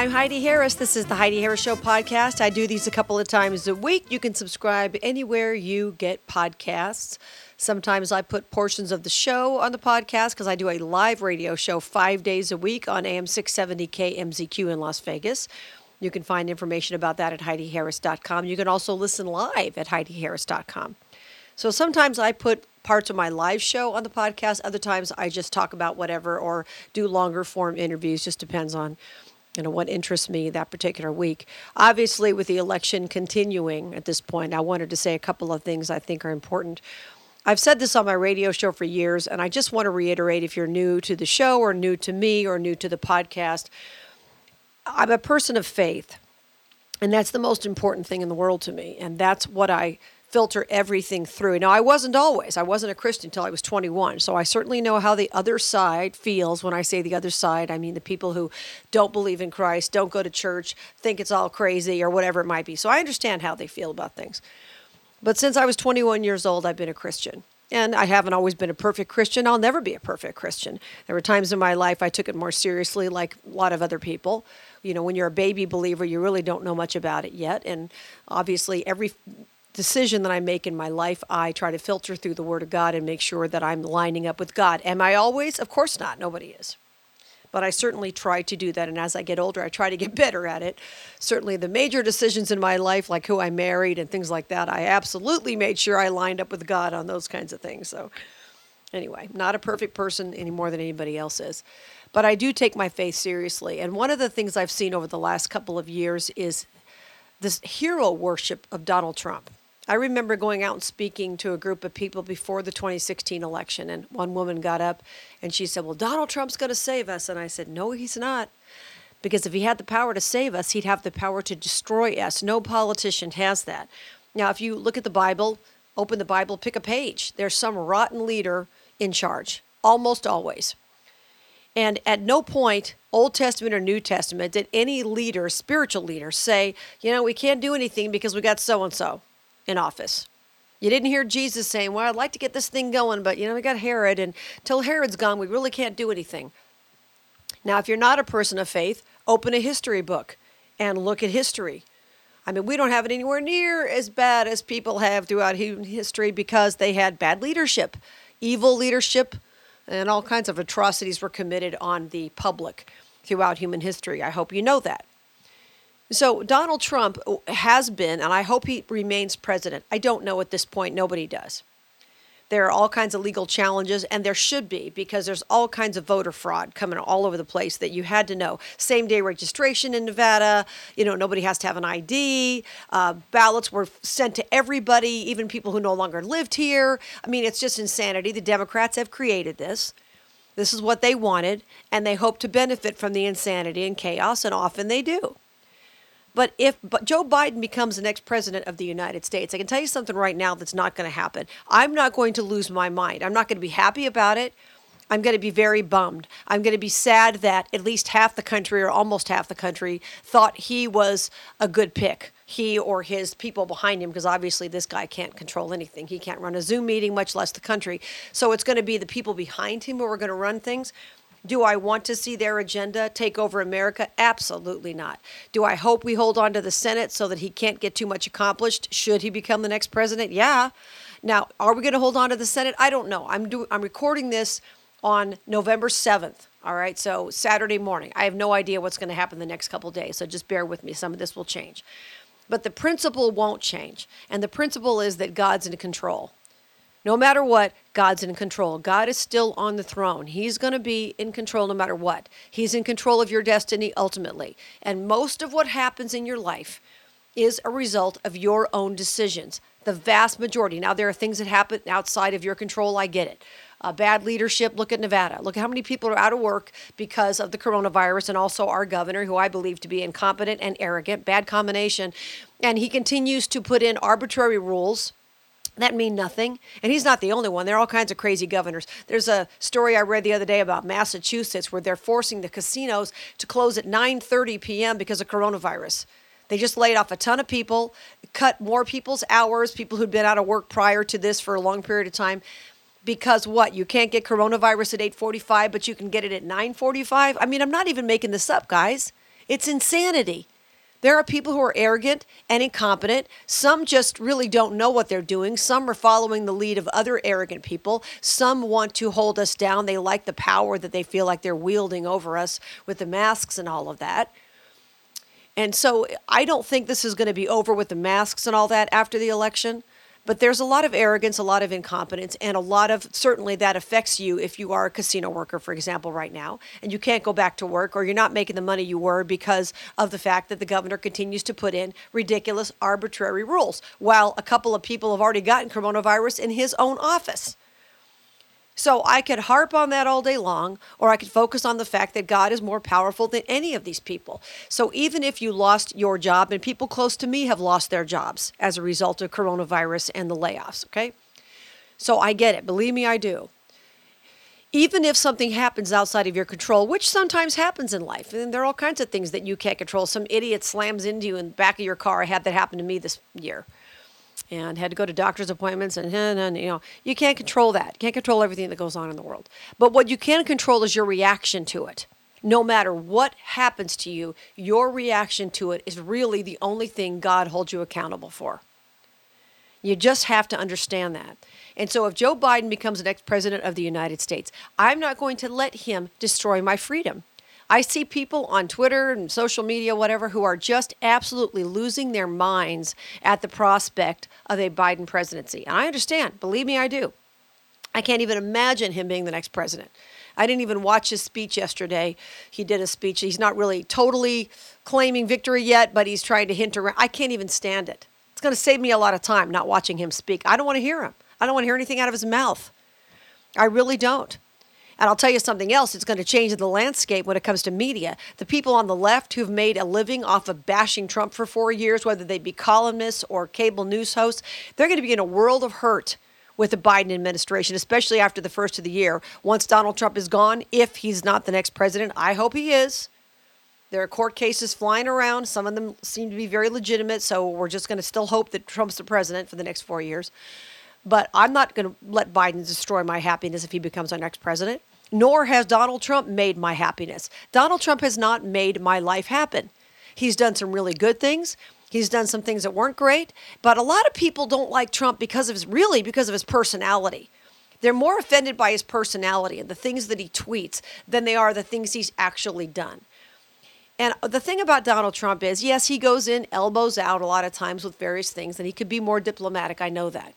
I'm Heidi Harris. This is the Heidi Harris Show podcast. I do these a couple of times a week. You can subscribe anywhere you get podcasts. Sometimes I put portions of the show on the podcast because I do a live radio show five days a week on AM 670 KMZQ in Las Vegas. You can find information about that at HeidiHarris.com. You can also listen live at HeidiHarris.com. So sometimes I put parts of my live show on the podcast. Other times I just talk about whatever or do longer form interviews. Just depends on you know what interests me that particular week. Obviously, with the election continuing at this point, I wanted to say a couple of things I think are important. I've said this on my radio show for years, and I just want to reiterate if you're new to the show or new to me or new to the podcast, I'm a person of faith. And that's the most important thing in the world to me. And that's what I filter everything through. Now, I wasn't always. I wasn't a Christian until I was 21. So I certainly know how the other side feels. When I say the other side, I mean the people who don't believe in Christ, don't go to church, think it's all crazy, or whatever it might be. So I understand how they feel about things. But since I was 21 years old, I've been a Christian. And I haven't always been a perfect Christian. I'll never be a perfect Christian. There were times in my life I took it more seriously, like a lot of other people. You know, when you're a baby believer, you really don't know much about it yet. And obviously, every decision that I make in my life, I try to filter through the Word of God and make sure that I'm lining up with God. Am I always? Of course not. Nobody is. But I certainly try to do that. And as I get older, I try to get better at it. Certainly, the major decisions in my life, like who I married and things like that, I absolutely made sure I lined up with God on those kinds of things. So, anyway, not a perfect person any more than anybody else is. But I do take my faith seriously. And one of the things I've seen over the last couple of years is this hero worship of Donald Trump. I remember going out and speaking to a group of people before the 2016 election, and one woman got up and she said, Well, Donald Trump's going to save us. And I said, No, he's not. Because if he had the power to save us, he'd have the power to destroy us. No politician has that. Now, if you look at the Bible, open the Bible, pick a page, there's some rotten leader in charge, almost always. And at no point, Old Testament or New Testament, did any leader, spiritual leader, say, you know, we can't do anything because we got so and so in office. You didn't hear Jesus saying, Well, I'd like to get this thing going, but you know, we got Herod, and till Herod's gone, we really can't do anything. Now, if you're not a person of faith, open a history book and look at history. I mean, we don't have it anywhere near as bad as people have throughout human history because they had bad leadership, evil leadership, and all kinds of atrocities were committed on the public throughout human history. I hope you know that. So Donald Trump has been, and I hope he remains president. I don't know at this point. Nobody does. There are all kinds of legal challenges, and there should be because there's all kinds of voter fraud coming all over the place that you had to know. Same day registration in Nevada. You know, nobody has to have an ID. Uh, ballots were sent to everybody, even people who no longer lived here. I mean, it's just insanity. The Democrats have created this. This is what they wanted, and they hope to benefit from the insanity and chaos, and often they do. But if but Joe Biden becomes the next president of the United States, I can tell you something right now that's not going to happen. I'm not going to lose my mind. I'm not going to be happy about it. I'm going to be very bummed. I'm going to be sad that at least half the country or almost half the country thought he was a good pick. He or his people behind him, because obviously this guy can't control anything. He can't run a Zoom meeting, much less the country. So it's going to be the people behind him who are going to run things. Do I want to see their agenda take over America? Absolutely not. Do I hope we hold on to the Senate so that he can't get too much accomplished should he become the next president? Yeah. Now, are we going to hold on to the Senate? I don't know. I'm do- I'm recording this on November 7th. All right, so Saturday morning. I have no idea what's going to happen the next couple days, so just bear with me. Some of this will change. But the principle won't change. And the principle is that God's in control. No matter what, God's in control. God is still on the throne. He's going to be in control no matter what. He's in control of your destiny ultimately. And most of what happens in your life is a result of your own decisions. The vast majority. Now, there are things that happen outside of your control. I get it. Uh, bad leadership. Look at Nevada. Look at how many people are out of work because of the coronavirus, and also our governor, who I believe to be incompetent and arrogant. Bad combination. And he continues to put in arbitrary rules that mean nothing. And he's not the only one. There are all kinds of crazy governors. There's a story I read the other day about Massachusetts where they're forcing the casinos to close at 9:30 p.m. because of coronavirus. They just laid off a ton of people, cut more people's hours, people who'd been out of work prior to this for a long period of time. Because what? You can't get coronavirus at 8:45, but you can get it at 9:45? I mean, I'm not even making this up, guys. It's insanity. There are people who are arrogant and incompetent. Some just really don't know what they're doing. Some are following the lead of other arrogant people. Some want to hold us down. They like the power that they feel like they're wielding over us with the masks and all of that. And so I don't think this is going to be over with the masks and all that after the election. But there's a lot of arrogance, a lot of incompetence, and a lot of certainly that affects you if you are a casino worker, for example, right now, and you can't go back to work or you're not making the money you were because of the fact that the governor continues to put in ridiculous, arbitrary rules, while a couple of people have already gotten coronavirus in his own office. So I could harp on that all day long, or I could focus on the fact that God is more powerful than any of these people. So even if you lost your job, and people close to me have lost their jobs as a result of coronavirus and the layoffs, okay? So I get it. Believe me, I do. Even if something happens outside of your control, which sometimes happens in life, and there are all kinds of things that you can't control. Some idiot slams into you in the back of your car. I had that happen to me this year and had to go to doctor's appointments and, and you know you can't control that. You can't control everything that goes on in the world. But what you can control is your reaction to it. No matter what happens to you your reaction to it is really the only thing god holds you accountable for. You just have to understand that. And so if joe biden becomes the next president of the united states i'm not going to let him destroy my freedom I see people on Twitter and social media, whatever, who are just absolutely losing their minds at the prospect of a Biden presidency. And I understand. Believe me, I do. I can't even imagine him being the next president. I didn't even watch his speech yesterday. He did a speech. He's not really totally claiming victory yet, but he's trying to hint around. I can't even stand it. It's going to save me a lot of time not watching him speak. I don't want to hear him. I don't want to hear anything out of his mouth. I really don't. And I'll tell you something else, it's going to change the landscape when it comes to media. The people on the left who've made a living off of bashing Trump for four years, whether they be columnists or cable news hosts, they're going to be in a world of hurt with the Biden administration, especially after the first of the year. Once Donald Trump is gone, if he's not the next president, I hope he is. There are court cases flying around. Some of them seem to be very legitimate, so we're just going to still hope that Trump's the president for the next four years. But I'm not going to let Biden destroy my happiness if he becomes our next president nor has Donald Trump made my happiness. Donald Trump has not made my life happen. He's done some really good things. He's done some things that weren't great, but a lot of people don't like Trump because of his really because of his personality. They're more offended by his personality and the things that he tweets than they are the things he's actually done. And the thing about Donald Trump is, yes, he goes in elbows out a lot of times with various things, and he could be more diplomatic. I know that.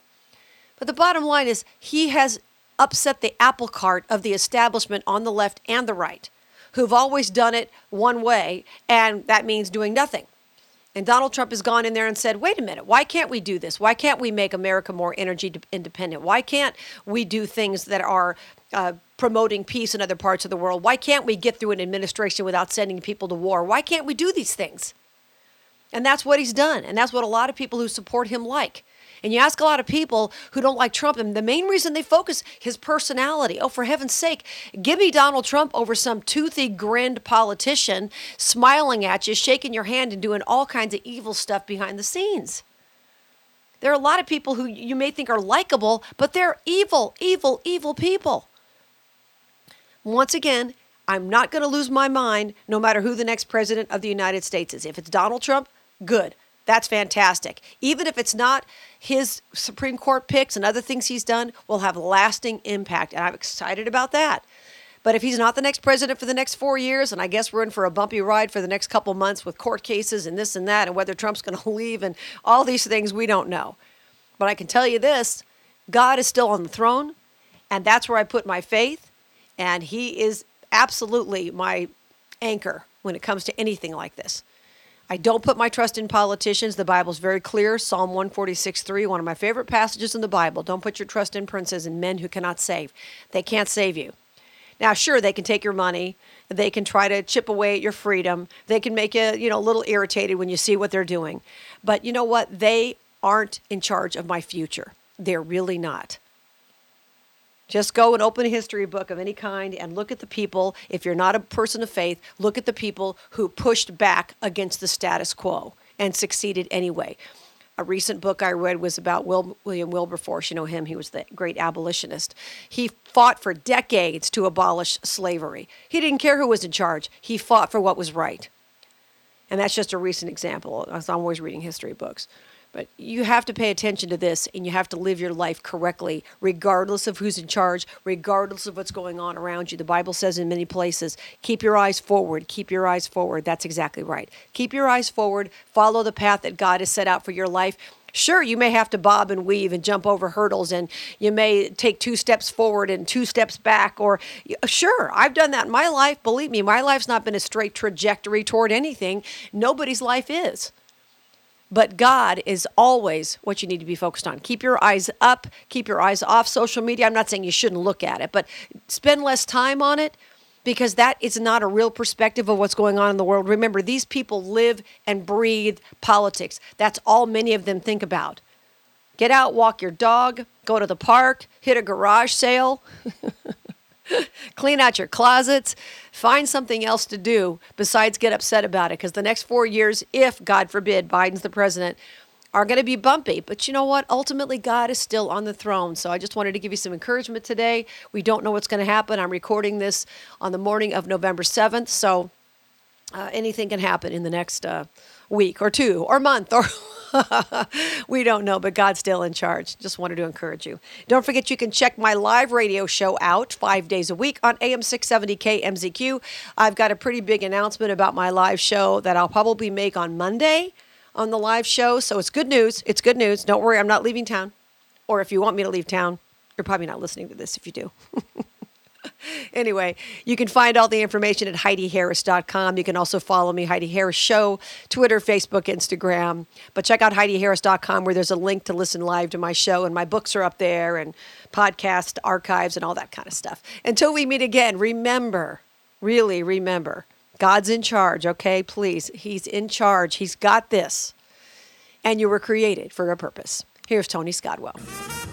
But the bottom line is, he has upset the apple cart of the establishment on the left and the right, who've always done it one way, and that means doing nothing. And Donald Trump has gone in there and said, wait a minute, why can't we do this? Why can't we make America more energy independent? Why can't we do things that are uh, promoting peace in other parts of the world? Why can't we get through an administration without sending people to war? Why can't we do these things? And that's what he's done. And that's what a lot of people who support him like. And you ask a lot of people who don't like Trump, and the main reason they focus his personality. Oh, for heaven's sake, give me Donald Trump over some toothy, grinned politician smiling at you, shaking your hand, and doing all kinds of evil stuff behind the scenes. There are a lot of people who you may think are likable, but they're evil, evil, evil people. Once again, I'm not going to lose my mind no matter who the next president of the United States is. If it's Donald Trump, good. That's fantastic. Even if it's not his Supreme Court picks and other things he's done, will have lasting impact. And I'm excited about that. But if he's not the next president for the next four years, and I guess we're in for a bumpy ride for the next couple months with court cases and this and that, and whether Trump's going to leave and all these things, we don't know. But I can tell you this God is still on the throne, and that's where I put my faith. And he is absolutely my anchor when it comes to anything like this. I don't put my trust in politicians. The Bible's very clear. Psalm 146 3, one of my favorite passages in the Bible. Don't put your trust in princes and men who cannot save. They can't save you. Now, sure, they can take your money. They can try to chip away at your freedom. They can make you, you know, a little irritated when you see what they're doing. But you know what? They aren't in charge of my future. They're really not. Just go and open a history book of any kind and look at the people. If you're not a person of faith, look at the people who pushed back against the status quo and succeeded anyway. A recent book I read was about Will, William Wilberforce. You know him, he was the great abolitionist. He fought for decades to abolish slavery. He didn't care who was in charge, he fought for what was right. And that's just a recent example. I'm always reading history books. But you have to pay attention to this and you have to live your life correctly, regardless of who's in charge, regardless of what's going on around you. The Bible says in many places, keep your eyes forward, keep your eyes forward. That's exactly right. Keep your eyes forward, follow the path that God has set out for your life. Sure, you may have to bob and weave and jump over hurdles, and you may take two steps forward and two steps back. Or, sure, I've done that in my life. Believe me, my life's not been a straight trajectory toward anything. Nobody's life is. But God is always what you need to be focused on. Keep your eyes up, keep your eyes off social media. I'm not saying you shouldn't look at it, but spend less time on it because that is not a real perspective of what's going on in the world. Remember, these people live and breathe politics. That's all many of them think about. Get out, walk your dog, go to the park, hit a garage sale. clean out your closets, find something else to do besides get upset about it. Because the next four years, if God forbid Biden's the president, are going to be bumpy. But you know what? Ultimately, God is still on the throne. So I just wanted to give you some encouragement today. We don't know what's going to happen. I'm recording this on the morning of November 7th. So uh, anything can happen in the next uh, week or two or month or we don't know, but God's still in charge. Just wanted to encourage you. Don't forget you can check my live radio show out five days a week on AM 670 KMZQ. I've got a pretty big announcement about my live show that I'll probably make on Monday on the live show. So it's good news. It's good news. Don't worry, I'm not leaving town. Or if you want me to leave town, you're probably not listening to this if you do. anyway, you can find all the information at HeidiHarris.com. You can also follow me, Heidi Harris Show, Twitter, Facebook, Instagram. But check out HeidiHarris.com where there's a link to listen live to my show, and my books are up there, and podcast archives, and all that kind of stuff. Until we meet again, remember, really remember, God's in charge, okay? Please. He's in charge. He's got this. And you were created for a purpose. Here's Tony Scottwell.